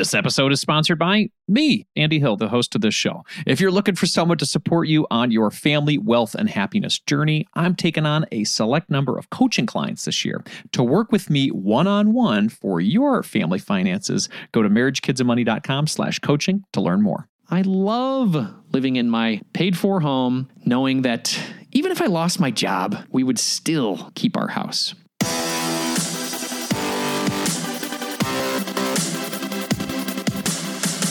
This episode is sponsored by me, Andy Hill, the host of this show. If you're looking for someone to support you on your family, wealth, and happiness journey, I'm taking on a select number of coaching clients this year. To work with me one on one for your family finances, go to marriagekidsandmoney.com slash coaching to learn more. I love living in my paid for home, knowing that even if I lost my job, we would still keep our house.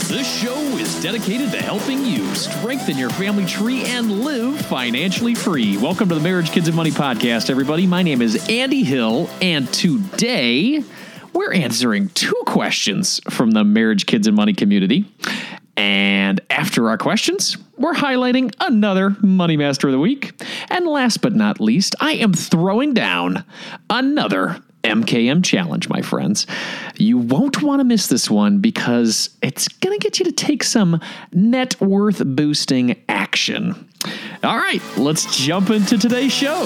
This show is dedicated to helping you strengthen your family tree and live financially free. Welcome to the Marriage, Kids, and Money podcast, everybody. My name is Andy Hill, and today we're answering two questions from the Marriage, Kids, and Money community. And after our questions, we're highlighting another Money Master of the Week. And last but not least, I am throwing down another MKM challenge, my friends. You won't want to miss this one because it's going to get you to take some net worth boosting action. All right, let's jump into today's show.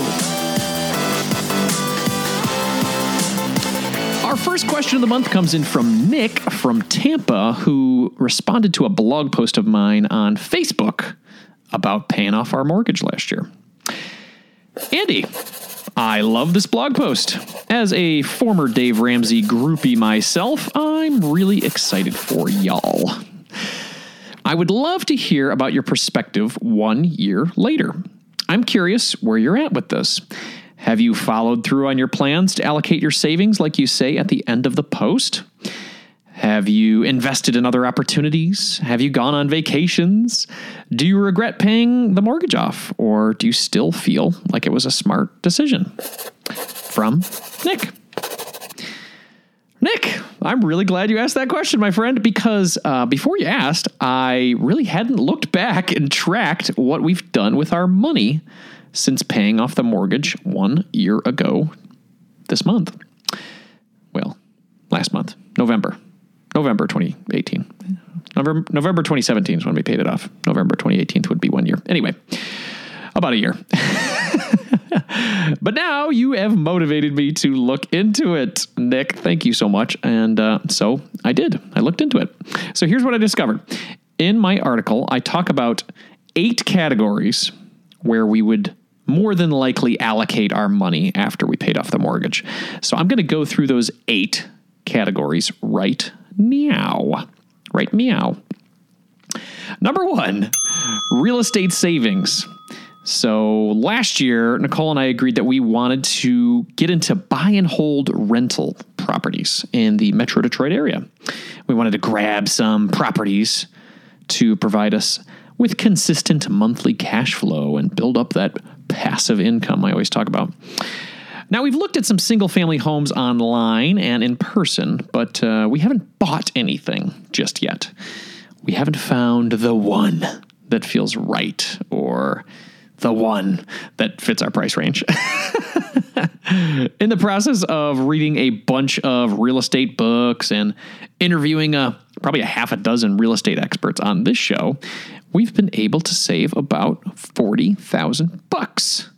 Our first question of the month comes in from Nick from Tampa, who responded to a blog post of mine on Facebook about paying off our mortgage last year. Andy, I love this blog post. As a former Dave Ramsey groupie myself, I'm really excited for y'all. I would love to hear about your perspective one year later. I'm curious where you're at with this. Have you followed through on your plans to allocate your savings like you say at the end of the post? Have you invested in other opportunities? Have you gone on vacations? Do you regret paying the mortgage off? Or do you still feel like it was a smart decision? From Nick. Nick, I'm really glad you asked that question, my friend, because uh, before you asked, I really hadn't looked back and tracked what we've done with our money since paying off the mortgage one year ago this month. Well, last month, November. November 2018. November, November 2017 is when we paid it off. November 2018 would be one year. Anyway, about a year. but now you have motivated me to look into it, Nick. Thank you so much. And uh, so I did. I looked into it. So here's what I discovered. In my article, I talk about eight categories where we would more than likely allocate our money after we paid off the mortgage. So I'm going to go through those eight categories right meow. Right meow. Number one, real estate savings. So last year, Nicole and I agreed that we wanted to get into buy and hold rental properties in the Metro Detroit area. We wanted to grab some properties to provide us with consistent monthly cash flow and build up that passive income I always talk about. Now, we've looked at some single family homes online and in person, but uh, we haven't bought anything just yet. We haven't found the one that feels right or the one that fits our price range. in the process of reading a bunch of real estate books and interviewing a, uh, probably a half a dozen real estate experts on this show, we've been able to save about 40,000 bucks.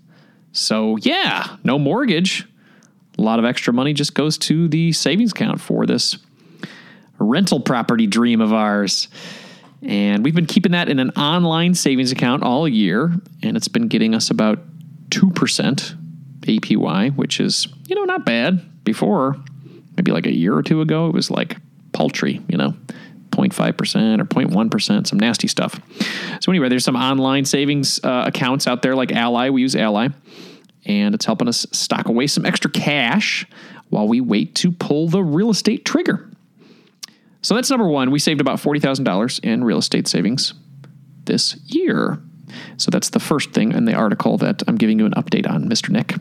So, yeah, no mortgage. A lot of extra money just goes to the savings account for this rental property dream of ours. And we've been keeping that in an online savings account all year, and it's been getting us about 2% APY, which is, you know, not bad. Before, maybe like a year or two ago, it was like paltry, you know, 0.5% or 0.1%, some nasty stuff. So, anyway, there's some online savings uh, accounts out there like Ally. We use Ally, and it's helping us stock away some extra cash while we wait to pull the real estate trigger. So, that's number one. We saved about $40,000 in real estate savings this year. So, that's the first thing in the article that I'm giving you an update on, Mr. Nick.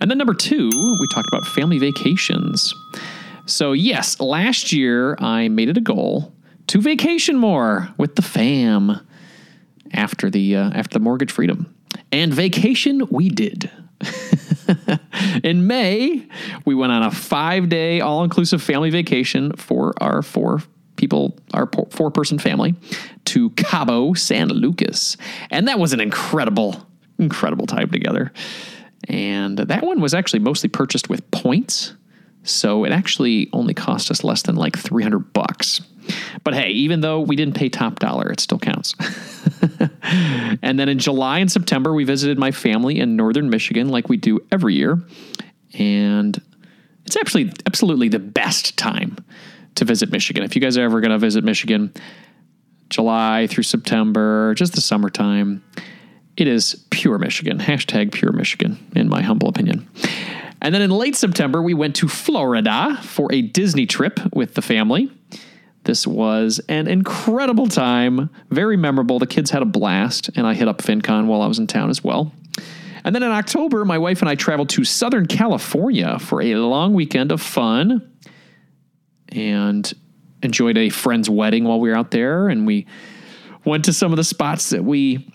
And then number two, we talked about family vacations. So, yes, last year I made it a goal to vacation more with the fam after the uh, after the mortgage freedom. And vacation we did. In May, we went on a 5-day all-inclusive family vacation for our four people, our four-person family to Cabo San Lucas. And that was an incredible incredible time together. And that one was actually mostly purchased with points So it actually only cost us less than like 300 bucks. But hey, even though we didn't pay top dollar, it still counts. and then in July and September, we visited my family in northern Michigan like we do every year. And it's actually absolutely the best time to visit Michigan. If you guys are ever going to visit Michigan, July through September, just the summertime, it is pure Michigan. Hashtag pure Michigan, in my humble opinion. And then in late September, we went to Florida for a Disney trip with the family. This was an incredible time, very memorable. The kids had a blast, and I hit up FinCon while I was in town as well. And then in October, my wife and I traveled to Southern California for a long weekend of fun and enjoyed a friend's wedding while we were out there. And we went to some of the spots that we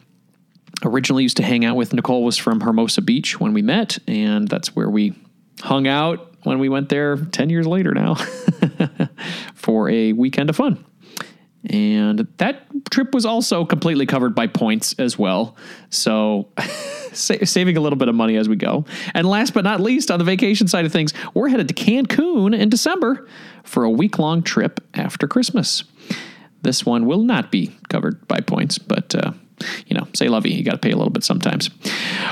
originally used to hang out with. Nicole was from Hermosa Beach when we met, and that's where we hung out when we went there 10 years later now for a weekend of fun. And that trip was also completely covered by points as well. So, sa- saving a little bit of money as we go. And last but not least, on the vacation side of things, we're headed to Cancun in December for a week long trip after Christmas. This one will not be covered by points, but uh, you know, say lovey, you got to pay a little bit sometimes.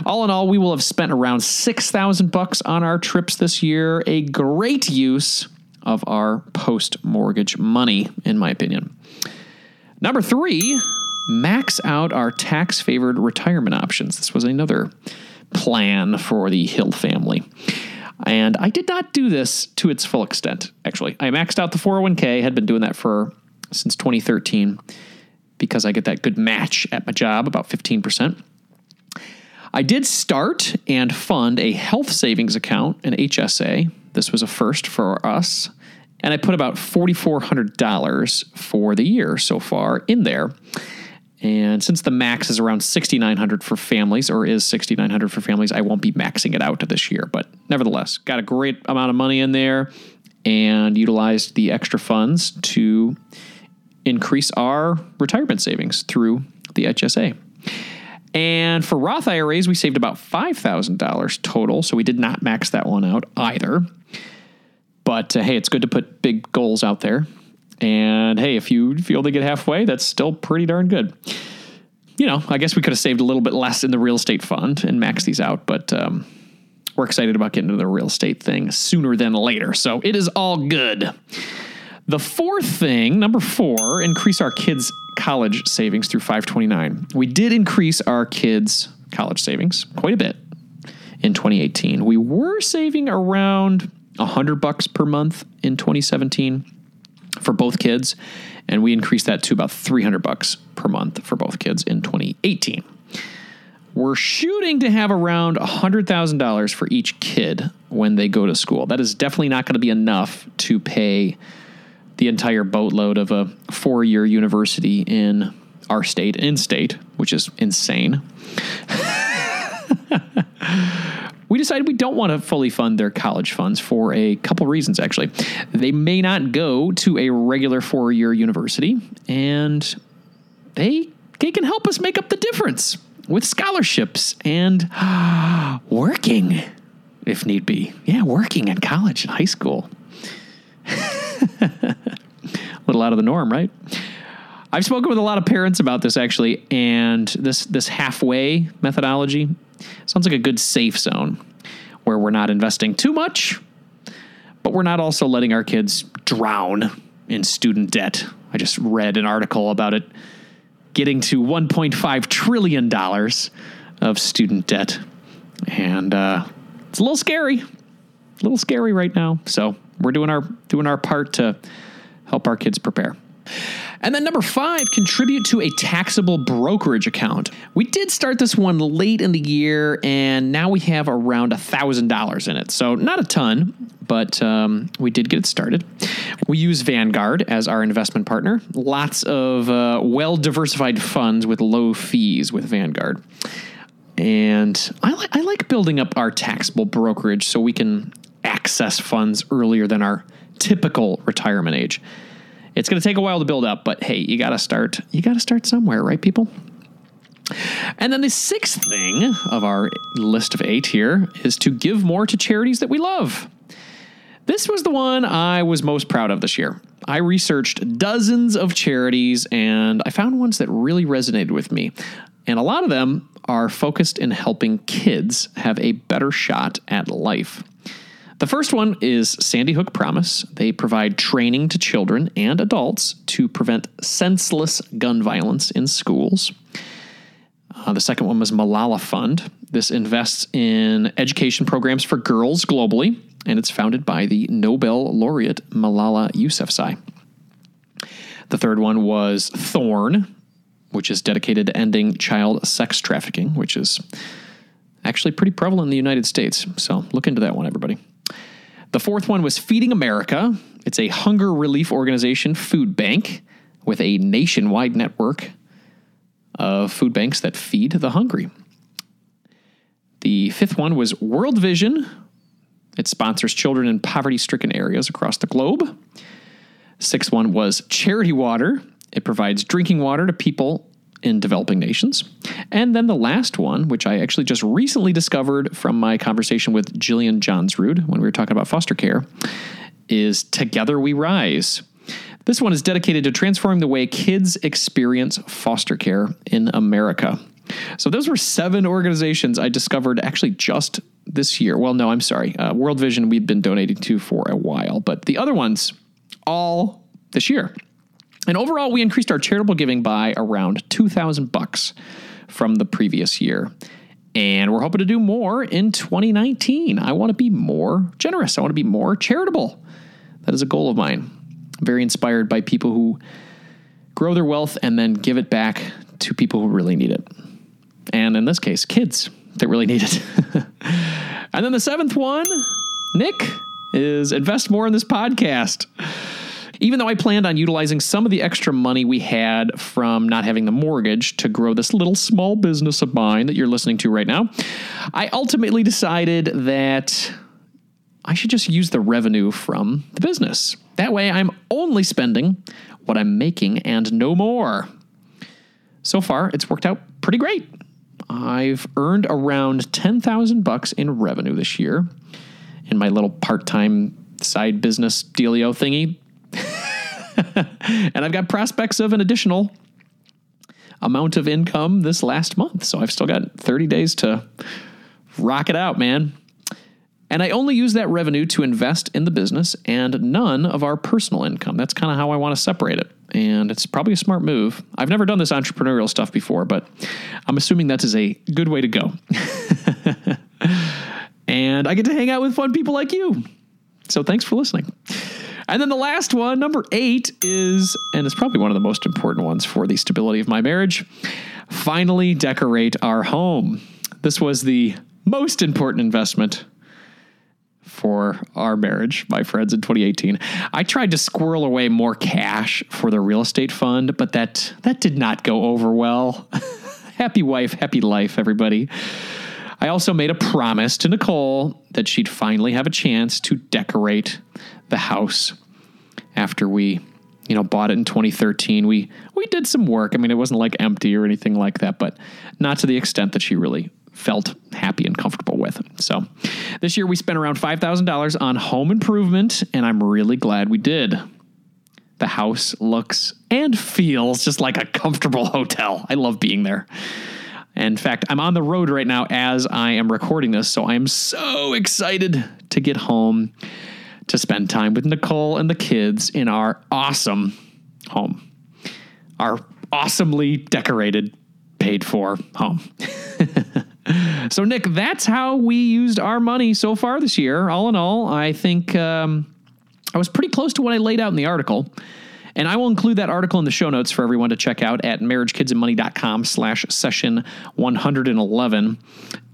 All in all, we will have spent around 6,000 bucks on our trips this year, a great use of our post mortgage money, in my opinion. Number three, max out our tax favored retirement options. This was another plan for the Hill family. And I did not do this to its full extent, actually. I maxed out the 401k, had been doing that for since 2013 because I get that good match at my job, about 15%. I did start and fund a health savings account, an HSA. This was a first for us. And I put about $4,400 for the year so far in there. And since the max is around 6900 for families or is 6900 for families, I won't be maxing it out this year, but nevertheless, got a great amount of money in there and utilized the extra funds to increase our retirement savings through the HSA. And for Roth IRAs, we saved about $5,000 total. So we did not max that one out either. But uh, hey, it's good to put big goals out there. And hey, if you feel they get halfway, that's still pretty darn good. You know, I guess we could have saved a little bit less in the real estate fund and maxed these out, but um, we're excited about getting into the real estate thing sooner than later. So it is all good. The fourth thing, number four, increase our kids' college savings through 529. We did increase our kids' college savings quite a bit in 2018. We were saving around 100 bucks per month in 2017 for both kids, and we increased that to about 300 bucks per month for both kids in 2018. We're shooting to have around $100,000 for each kid when they go to school. That is definitely not going to be enough to pay the entire boatload of a four year university in our state, in state, which is insane. we decided we don't want to fully fund their college funds for a couple reasons, actually. They may not go to a regular four year university, and they, they can help us make up the difference with scholarships and working if need be. Yeah, working in college and high school. a little out of the norm, right? I've spoken with a lot of parents about this actually, and this this halfway methodology sounds like a good safe zone where we're not investing too much, but we're not also letting our kids drown in student debt. I just read an article about it getting to 1.5 trillion dollars of student debt, and uh, it's a little scary, a little scary right now. So we're doing our doing our part to help our kids prepare. And then number five, contribute to a taxable brokerage account. We did start this one late in the year, and now we have around a thousand dollars in it. So not a ton, but um, we did get it started. We use Vanguard as our investment partner. Lots of uh, well diversified funds with low fees with Vanguard. And I, li- I like building up our taxable brokerage so we can access funds earlier than our typical retirement age. It's going to take a while to build up, but hey, you got to start. You got to start somewhere, right, people? And then the sixth thing of our list of eight here is to give more to charities that we love. This was the one I was most proud of this year. I researched dozens of charities and I found ones that really resonated with me. And a lot of them are focused in helping kids have a better shot at life. The first one is Sandy Hook Promise. They provide training to children and adults to prevent senseless gun violence in schools. Uh, the second one was Malala Fund. This invests in education programs for girls globally, and it's founded by the Nobel laureate Malala Yousafzai. The third one was Thorn, which is dedicated to ending child sex trafficking, which is actually pretty prevalent in the United States. So look into that one, everybody. The fourth one was Feeding America. It's a hunger relief organization food bank with a nationwide network of food banks that feed the hungry. The fifth one was World Vision. It sponsors children in poverty stricken areas across the globe. Sixth one was Charity Water. It provides drinking water to people in developing nations. And then the last one, which I actually just recently discovered from my conversation with Jillian Johnsrud when we were talking about foster care, is Together We Rise. This one is dedicated to transforming the way kids experience foster care in America. So those were seven organizations I discovered actually just this year. Well, no, I'm sorry. Uh, World Vision we've been donating to for a while, but the other ones all this year. And overall, we increased our charitable giving by around 2,000 bucks from the previous year. And we're hoping to do more in 2019. I want to be more generous. I want to be more charitable. That is a goal of mine. I'm very inspired by people who grow their wealth and then give it back to people who really need it. And in this case, kids that really need it. and then the seventh one, Nick, is invest more in this podcast. Even though I planned on utilizing some of the extra money we had from not having the mortgage to grow this little small business of mine that you're listening to right now, I ultimately decided that I should just use the revenue from the business. That way, I'm only spending what I'm making and no more. So far, it's worked out pretty great. I've earned around 10,000 bucks in revenue this year in my little part-time side business dealio thingy and I've got prospects of an additional amount of income this last month. So I've still got 30 days to rock it out, man. And I only use that revenue to invest in the business and none of our personal income. That's kind of how I want to separate it. And it's probably a smart move. I've never done this entrepreneurial stuff before, but I'm assuming that is a good way to go. and I get to hang out with fun people like you. So thanks for listening. And then the last one, number eight, is, and it's probably one of the most important ones for the stability of my marriage finally decorate our home. This was the most important investment for our marriage, my friends, in 2018. I tried to squirrel away more cash for the real estate fund, but that that did not go over well. happy wife, happy life, everybody. I also made a promise to Nicole that she'd finally have a chance to decorate the house after we you know bought it in 2013 we we did some work. I mean it wasn't like empty or anything like that but not to the extent that she really felt happy and comfortable with. So this year we spent around $5000 on home improvement and i'm really glad we did. The house looks and feels just like a comfortable hotel. I love being there in fact, I'm on the road right now as I am recording this, so I am so excited to get home to spend time with Nicole and the kids in our awesome home, our awesomely decorated, paid for home. so, Nick, that's how we used our money so far this year. All in all, I think um, I was pretty close to what I laid out in the article. And I will include that article in the show notes for everyone to check out at marriagekidsandmoney.com slash session 111.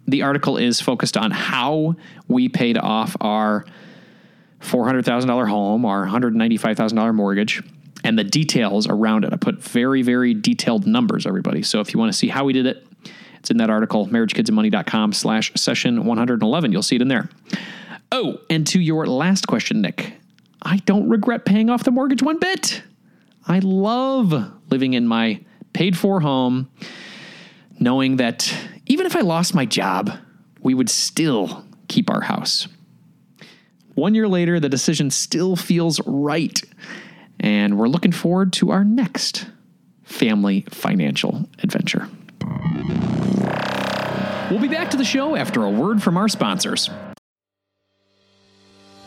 The article is focused on how we paid off our $400,000 home, our $195,000 mortgage, and the details around it. I put very, very detailed numbers, everybody. So if you want to see how we did it, it's in that article, marriagekidsandmoney.com slash session 111. You'll see it in there. Oh, and to your last question, Nick, I don't regret paying off the mortgage one bit. I love living in my paid for home, knowing that even if I lost my job, we would still keep our house. One year later, the decision still feels right. And we're looking forward to our next family financial adventure. We'll be back to the show after a word from our sponsors.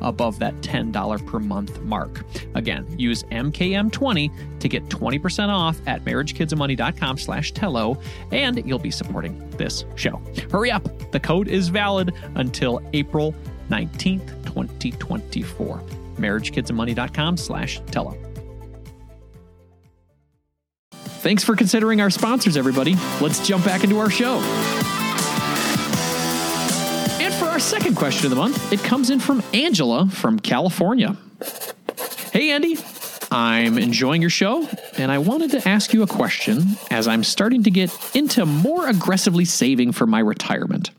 above that $10 per month mark. Again, use MKM20 to get 20% off at marriagekidsandmoney.com slash Tello, and you'll be supporting this show. Hurry up. The code is valid until April 19th, 2024. marriagekidsandmoney.com slash Tello. Thanks for considering our sponsors, everybody. Let's jump back into our show. Our second question of the month, it comes in from Angela from California. Hey, Andy. I'm enjoying your show, and I wanted to ask you a question as I'm starting to get into more aggressively saving for my retirement.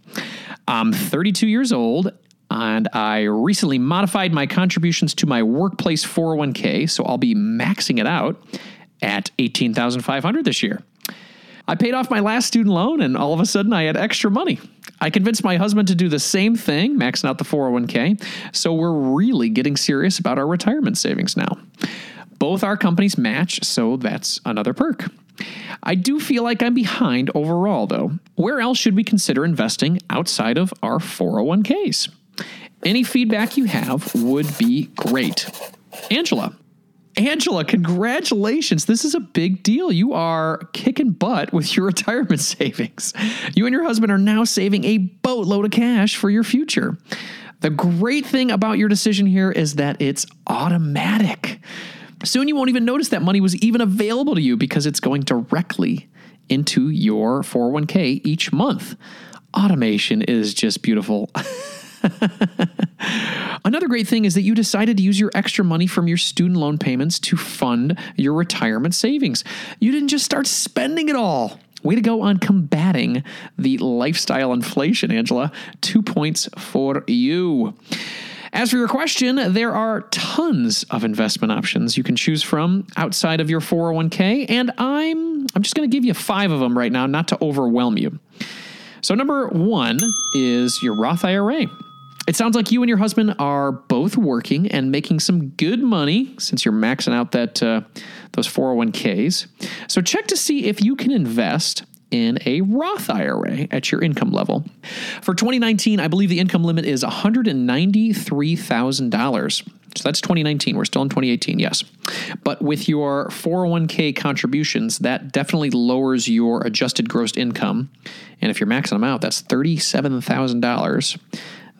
I'm 32 years old, and I recently modified my contributions to my workplace 401k, so I'll be maxing it out at 18,500 this year. I paid off my last student loan and all of a sudden I had extra money. I convinced my husband to do the same thing, maxing out the 401k. So we're really getting serious about our retirement savings now. Both our companies match, so that's another perk. I do feel like I'm behind overall, though. Where else should we consider investing outside of our 401ks? Any feedback you have would be great. Angela, Angela, congratulations. This is a big deal. You are kicking butt with your retirement savings. You and your husband are now saving a boatload of cash for your future. The great thing about your decision here is that it's automatic. Soon you won't even notice that money was even available to you because it's going directly into your 401k each month. Automation is just beautiful. Another great thing is that you decided to use your extra money from your student loan payments to fund your retirement savings. You didn't just start spending it all. Way to go on combating the lifestyle inflation, Angela. Two points for you. As for your question, there are tons of investment options you can choose from outside of your 401k, and I'm I'm just going to give you 5 of them right now not to overwhelm you. So number 1 is your Roth IRA. It sounds like you and your husband are both working and making some good money since you're maxing out that uh, those 401ks. So check to see if you can invest in a Roth IRA at your income level. For 2019, I believe the income limit is $193,000. So that's 2019. We're still in 2018, yes. But with your 401k contributions, that definitely lowers your adjusted gross income. And if you're maxing them out, that's $37,000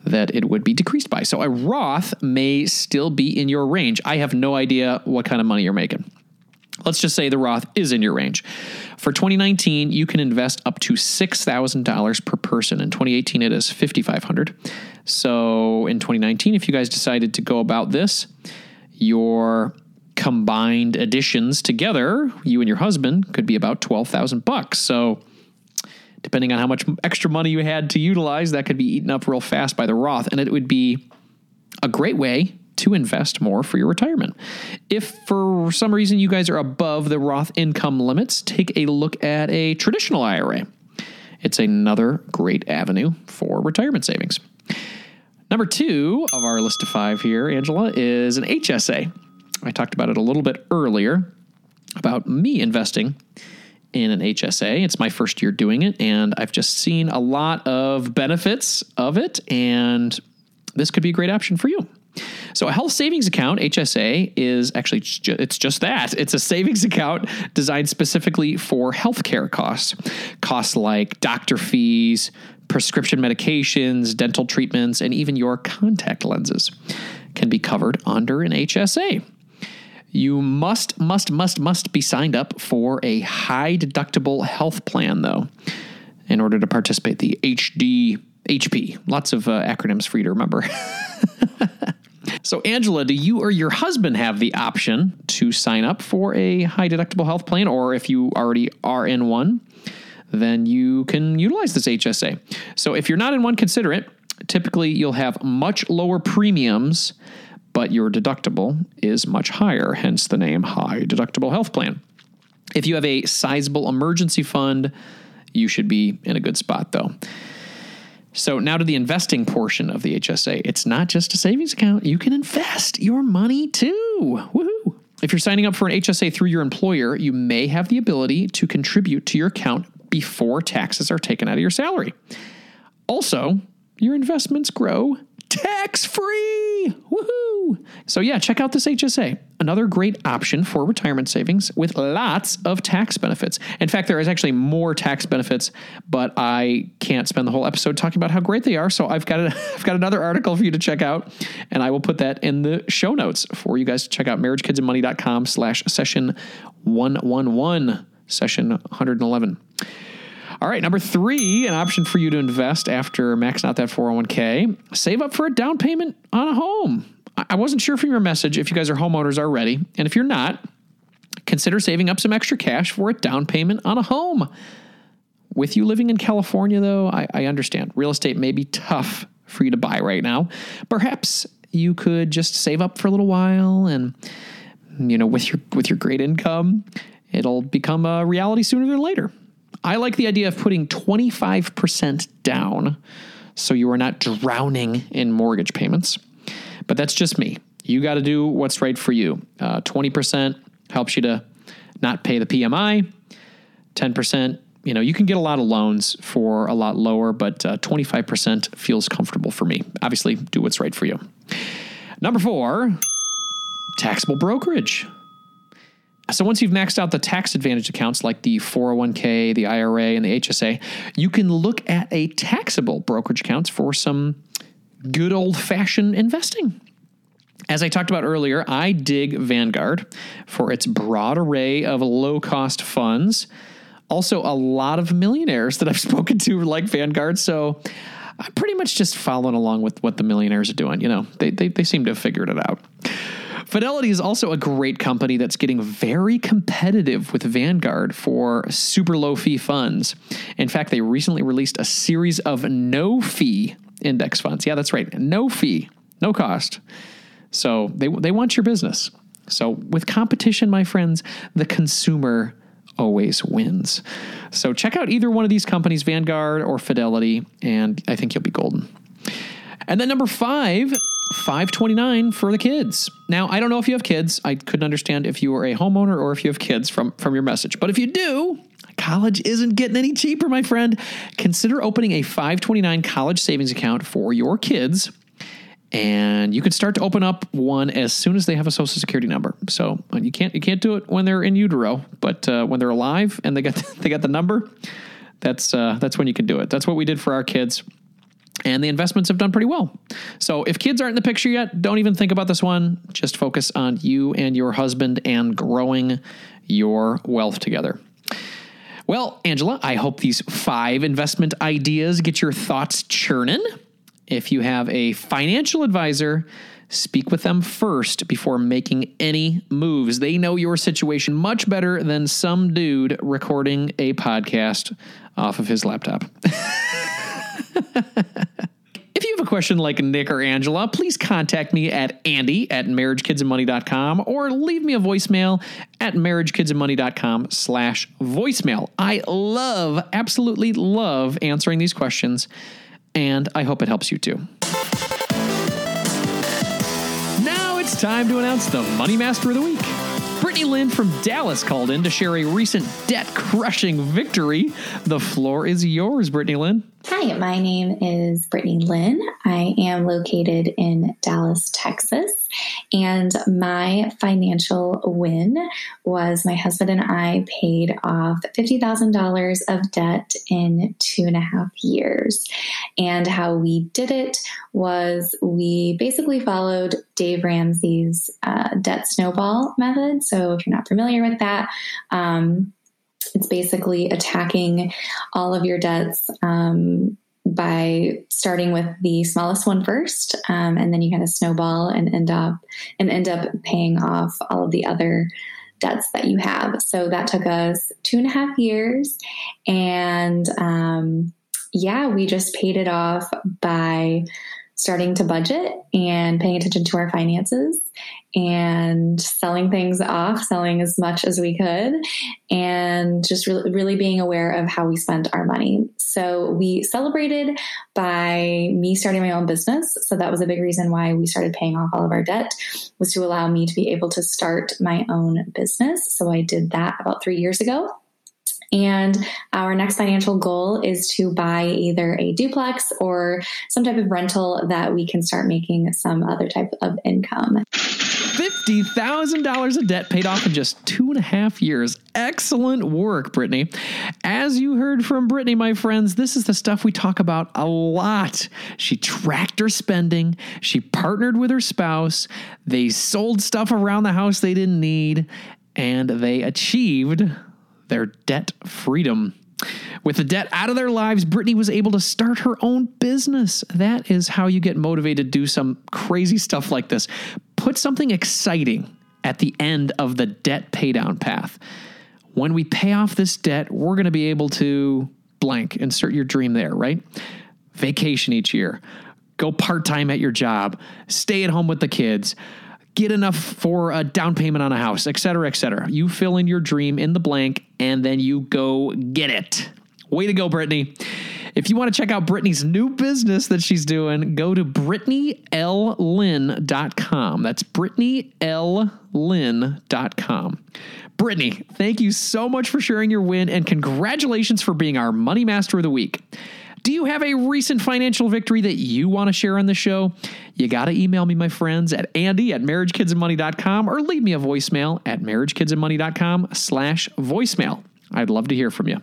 that it would be decreased by. So a Roth may still be in your range. I have no idea what kind of money you're making. Let's just say the Roth is in your range. For 2019, you can invest up to $6,000 per person. In 2018, it is 5,500. So in 2019, if you guys decided to go about this, your combined additions together, you and your husband, could be about 12,000 bucks. So depending on how much extra money you had to utilize, that could be eaten up real fast by the Roth. And it would be a great way to invest more for your retirement. If for some reason you guys are above the Roth income limits, take a look at a traditional IRA. It's another great avenue for retirement savings. Number two of our list of five here, Angela, is an HSA. I talked about it a little bit earlier about me investing in an HSA. It's my first year doing it, and I've just seen a lot of benefits of it, and this could be a great option for you. So a health savings account, HSA, is actually it's just that. It's a savings account designed specifically for healthcare costs. Costs like doctor fees, prescription medications, dental treatments, and even your contact lenses can be covered under an HSA. You must, must, must, must be signed up for a high deductible health plan, though, in order to participate. The HD HP, lots of uh, acronyms for you to remember. So, Angela, do you or your husband have the option to sign up for a high deductible health plan? Or if you already are in one, then you can utilize this HSA. So, if you're not in one, consider it. Typically, you'll have much lower premiums, but your deductible is much higher, hence the name High Deductible Health Plan. If you have a sizable emergency fund, you should be in a good spot, though. So now to the investing portion of the HSA. It's not just a savings account. You can invest your money too. Woohoo! If you're signing up for an HSA through your employer, you may have the ability to contribute to your account before taxes are taken out of your salary. Also, your investments grow tax free. Woohoo! So, yeah, check out this HSA. Another great option for retirement savings with lots of tax benefits. In fact, there is actually more tax benefits, but I can't spend the whole episode talking about how great they are. So, I've got, a, I've got another article for you to check out, and I will put that in the show notes for you guys to check out marriagekidsandmoney.com slash session 111, session 111. All right, number three, an option for you to invest after maxing out that 401k. Save up for a down payment on a home. I wasn't sure from your message if you guys are homeowners already. And if you're not, consider saving up some extra cash for a down payment on a home. With you living in California, though, I, I understand real estate may be tough for you to buy right now. Perhaps you could just save up for a little while and you know with your with your great income it'll become a reality sooner than later I like the idea of putting 25% down so you are not drowning in mortgage payments. But that's just me. You got to do what's right for you. Uh, 20% helps you to not pay the PMI. 10%, you know, you can get a lot of loans for a lot lower, but uh, 25% feels comfortable for me. Obviously, do what's right for you. Number four, taxable brokerage. So once you've maxed out the tax advantage accounts like the 401k, the IRA, and the HSA, you can look at a taxable brokerage accounts for some good old fashioned investing. As I talked about earlier, I dig Vanguard for its broad array of low cost funds. Also, a lot of millionaires that I've spoken to like Vanguard. So I'm pretty much just following along with what the millionaires are doing. You know, they, they, they seem to have figured it out. Fidelity is also a great company that's getting very competitive with Vanguard for super low fee funds. In fact, they recently released a series of no fee index funds. Yeah, that's right. No fee, no cost. So they, they want your business. So with competition, my friends, the consumer always wins. So check out either one of these companies, Vanguard or Fidelity, and I think you'll be golden. And then number five 529 for the kids. Now, I don't know if you have kids. I couldn't understand if you were a homeowner or if you have kids from from your message. But if you do, college isn't getting any cheaper, my friend. Consider opening a 529 college savings account for your kids and you can start to open up one as soon as they have a social security number. So uh, you can't you can't do it when they're in utero, but uh, when they're alive and they got they got the number, that's uh, that's when you can do it. That's what we did for our kids. And the investments have done pretty well. So if kids aren't in the picture yet, don't even think about this one. Just focus on you and your husband and growing your wealth together. Well, Angela, I hope these five investment ideas get your thoughts churning. If you have a financial advisor, speak with them first before making any moves. They know your situation much better than some dude recording a podcast off of his laptop. If you have a question like Nick or Angela, please contact me at andy at marriagekidsandmoney.com or leave me a voicemail at marriagekidsandmoney.com slash voicemail. I love, absolutely love answering these questions, and I hope it helps you too. Now it's time to announce the Money Master of the Week. Brittany Lynn from Dallas called in to share a recent debt crushing victory. The floor is yours, Brittany Lynn. Hi, my name is Brittany Lynn. I am located in Dallas, Texas. And my financial win was my husband and I paid off $50,000 of debt in two and a half years. And how we did it was we basically followed Dave Ramsey's uh, debt snowball method. So if you're not familiar with that, um, it's basically attacking all of your debts um, by starting with the smallest one first, um, and then you kind of snowball and end up and end up paying off all of the other debts that you have. So that took us two and a half years, and um, yeah, we just paid it off by starting to budget and paying attention to our finances and selling things off, selling as much as we could, and just really, really being aware of how we spend our money. So we celebrated by me starting my own business. So that was a big reason why we started paying off all of our debt was to allow me to be able to start my own business. So I did that about three years ago. And our next financial goal is to buy either a duplex or some type of rental that we can start making some other type of income. $50,000 of debt paid off in just two and a half years. Excellent work, Brittany. As you heard from Brittany, my friends, this is the stuff we talk about a lot. She tracked her spending, she partnered with her spouse, they sold stuff around the house they didn't need, and they achieved their debt freedom. With the debt out of their lives, Brittany was able to start her own business. That is how you get motivated to do some crazy stuff like this. Put something exciting at the end of the debt paydown path. When we pay off this debt, we're going to be able to blank, insert your dream there, right? Vacation each year, go part time at your job, stay at home with the kids get enough for a down payment on a house, et cetera, et cetera. You fill in your dream in the blank and then you go get it. Way to go, Brittany. If you want to check out Brittany's new business that she's doing, go to BrittanyLLynn.com. That's BrittanyLLynn.com. Brittany, thank you so much for sharing your win and congratulations for being our Money Master of the Week. Do you have a recent financial victory that you want to share on the show? You got to email me, my friends, at andy at marriagekidsandmoney.com or leave me a voicemail at marriagekidsandmoney.com slash voicemail. I'd love to hear from you.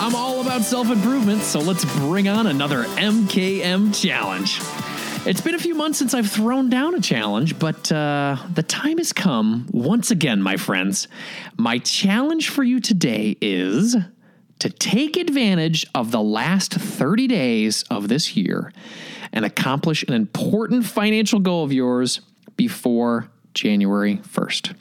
I'm all about self improvement, so let's bring on another MKM challenge. It's been a few months since I've thrown down a challenge, but uh, the time has come once again, my friends. My challenge for you today is to take advantage of the last 30 days of this year and accomplish an important financial goal of yours before January 1st.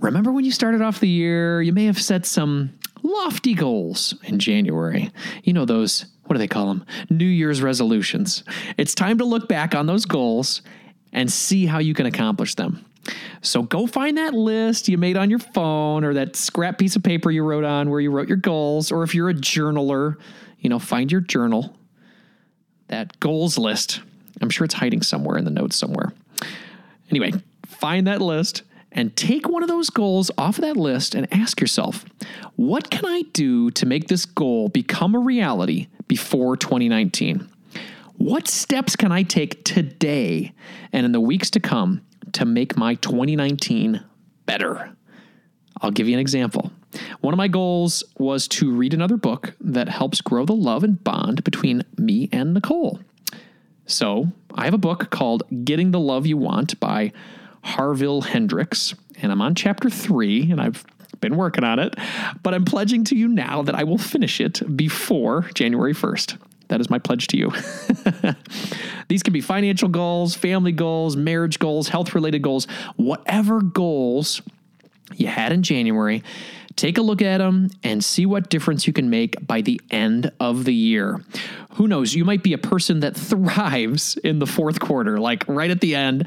Remember when you started off the year, you may have set some lofty goals in January. You know, those, what do they call them? New Year's resolutions. It's time to look back on those goals and see how you can accomplish them. So go find that list you made on your phone or that scrap piece of paper you wrote on where you wrote your goals. Or if you're a journaler, you know, find your journal, that goals list. I'm sure it's hiding somewhere in the notes somewhere. Anyway, find that list and take one of those goals off of that list and ask yourself, what can I do to make this goal become a reality before 2019? What steps can I take today and in the weeks to come to make my 2019 better? I'll give you an example. One of my goals was to read another book that helps grow the love and bond between me and Nicole. So, I have a book called Getting the Love You Want by Harville Hendrix, and I'm on chapter three, and I've been working on it, but I'm pledging to you now that I will finish it before January 1st. That is my pledge to you. These can be financial goals, family goals, marriage goals, health related goals, whatever goals you had in January. Take a look at them and see what difference you can make by the end of the year. Who knows? You might be a person that thrives in the fourth quarter, like right at the end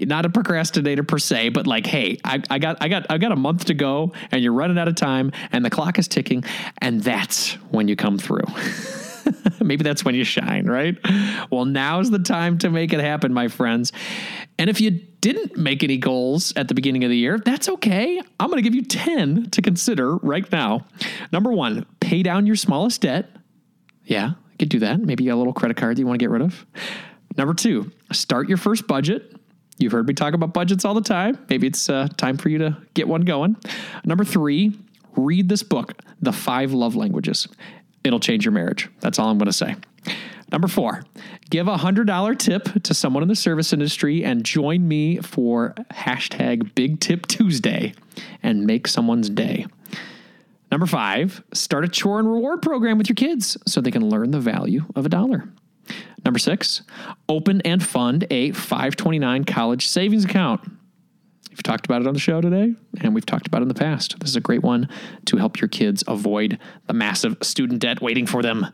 not a procrastinator per se, but like, hey, I, I, got I got I got a month to go and you're running out of time and the clock is ticking, and that's when you come through. Maybe that's when you shine, right? Well, now's the time to make it happen, my friends. And if you didn't make any goals at the beginning of the year, that's okay. I'm going to give you 10 to consider right now. Number one, pay down your smallest debt. Yeah, you could do that. Maybe a little credit card that you want to get rid of. Number two, start your first budget. You've heard me talk about budgets all the time. Maybe it's uh, time for you to get one going. Number three, read this book, The Five Love Languages. It'll change your marriage. That's all I'm going to say. Number four, give a $100 tip to someone in the service industry and join me for hashtag Big Tip Tuesday and make someone's day. Number five, start a chore and reward program with your kids so they can learn the value of a dollar. Number six, open and fund a 529 college savings account. We've talked about it on the show today, and we've talked about it in the past. This is a great one to help your kids avoid the massive student debt waiting for them.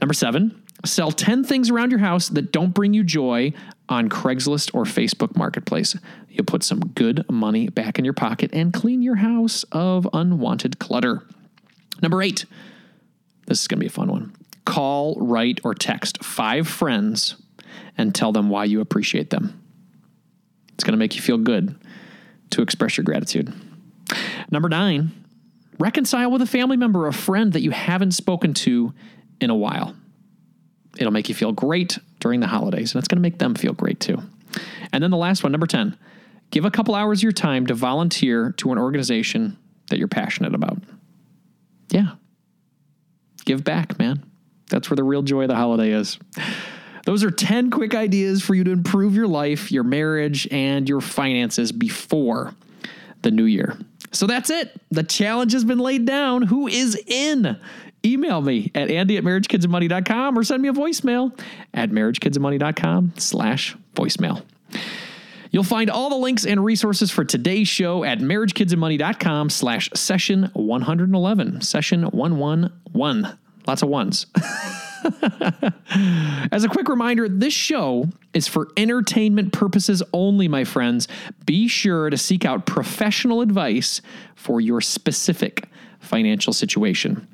Number seven, sell 10 things around your house that don't bring you joy on Craigslist or Facebook Marketplace. You'll put some good money back in your pocket and clean your house of unwanted clutter. Number eight, this is going to be a fun one. Call, write, or text five friends and tell them why you appreciate them. It's going to make you feel good to express your gratitude. Number nine, reconcile with a family member or a friend that you haven't spoken to in a while. It'll make you feel great during the holidays, and it's going to make them feel great too. And then the last one, number 10, give a couple hours of your time to volunteer to an organization that you're passionate about. Yeah. Give back, man. That's where the real joy of the holiday is. Those are 10 quick ideas for you to improve your life, your marriage, and your finances before the new year. So that's it. The challenge has been laid down. Who is in? Email me at andy at marriagekidsandmoney.com or send me a voicemail at marriagekidsandmoney.com slash voicemail. You'll find all the links and resources for today's show at marriagekidsandmoney.com slash session 111, session 111. Lots of ones. As a quick reminder, this show is for entertainment purposes only, my friends. Be sure to seek out professional advice for your specific financial situation.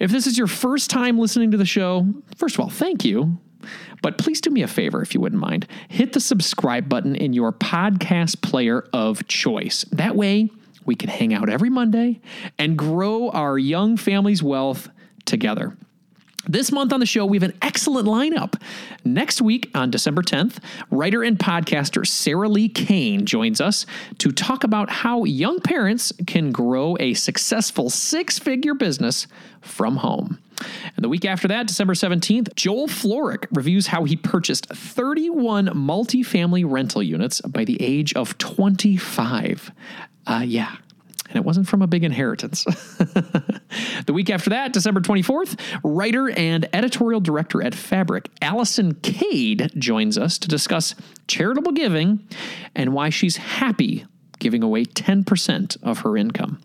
If this is your first time listening to the show, first of all, thank you. But please do me a favor if you wouldn't mind. Hit the subscribe button in your podcast player of choice. That way, we can hang out every Monday and grow our young family's wealth together. This month on the show, we have an excellent lineup. Next week, on December 10th, writer and podcaster Sarah Li Cain joins us to talk about how young parents can grow a successful six figure business from home. And the week after that, December 17th, Joel Florick reviews how he purchased 31 multifamily rental units by the age of 25. Uh, yeah, and it wasn't from a big inheritance. the week after that, December 24th, writer and editorial director at Fabric, Allison Kade, joins us to discuss charitable giving and why she's happy giving away 10% of her income.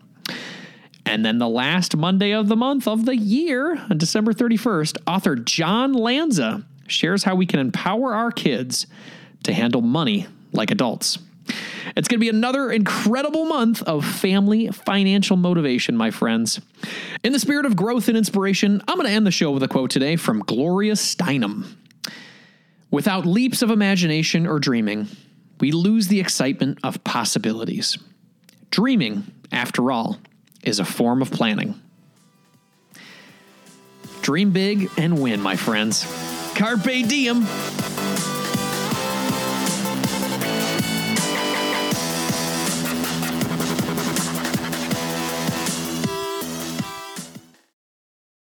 And then the last Monday of the month of the year, on December 31st, author John Lanza shares how we can empower our kids to handle money like adults. It's going to be another incredible month of family financial motivation, my friends. In the spirit of growth and inspiration, I'm going to end the show with a quote today from Gloria Steinem. Without leaps of imagination or dreaming, we lose the excitement of possibilities. Dreaming, after all, is a form of planning. Dream big and win, my friends. Carpe diem.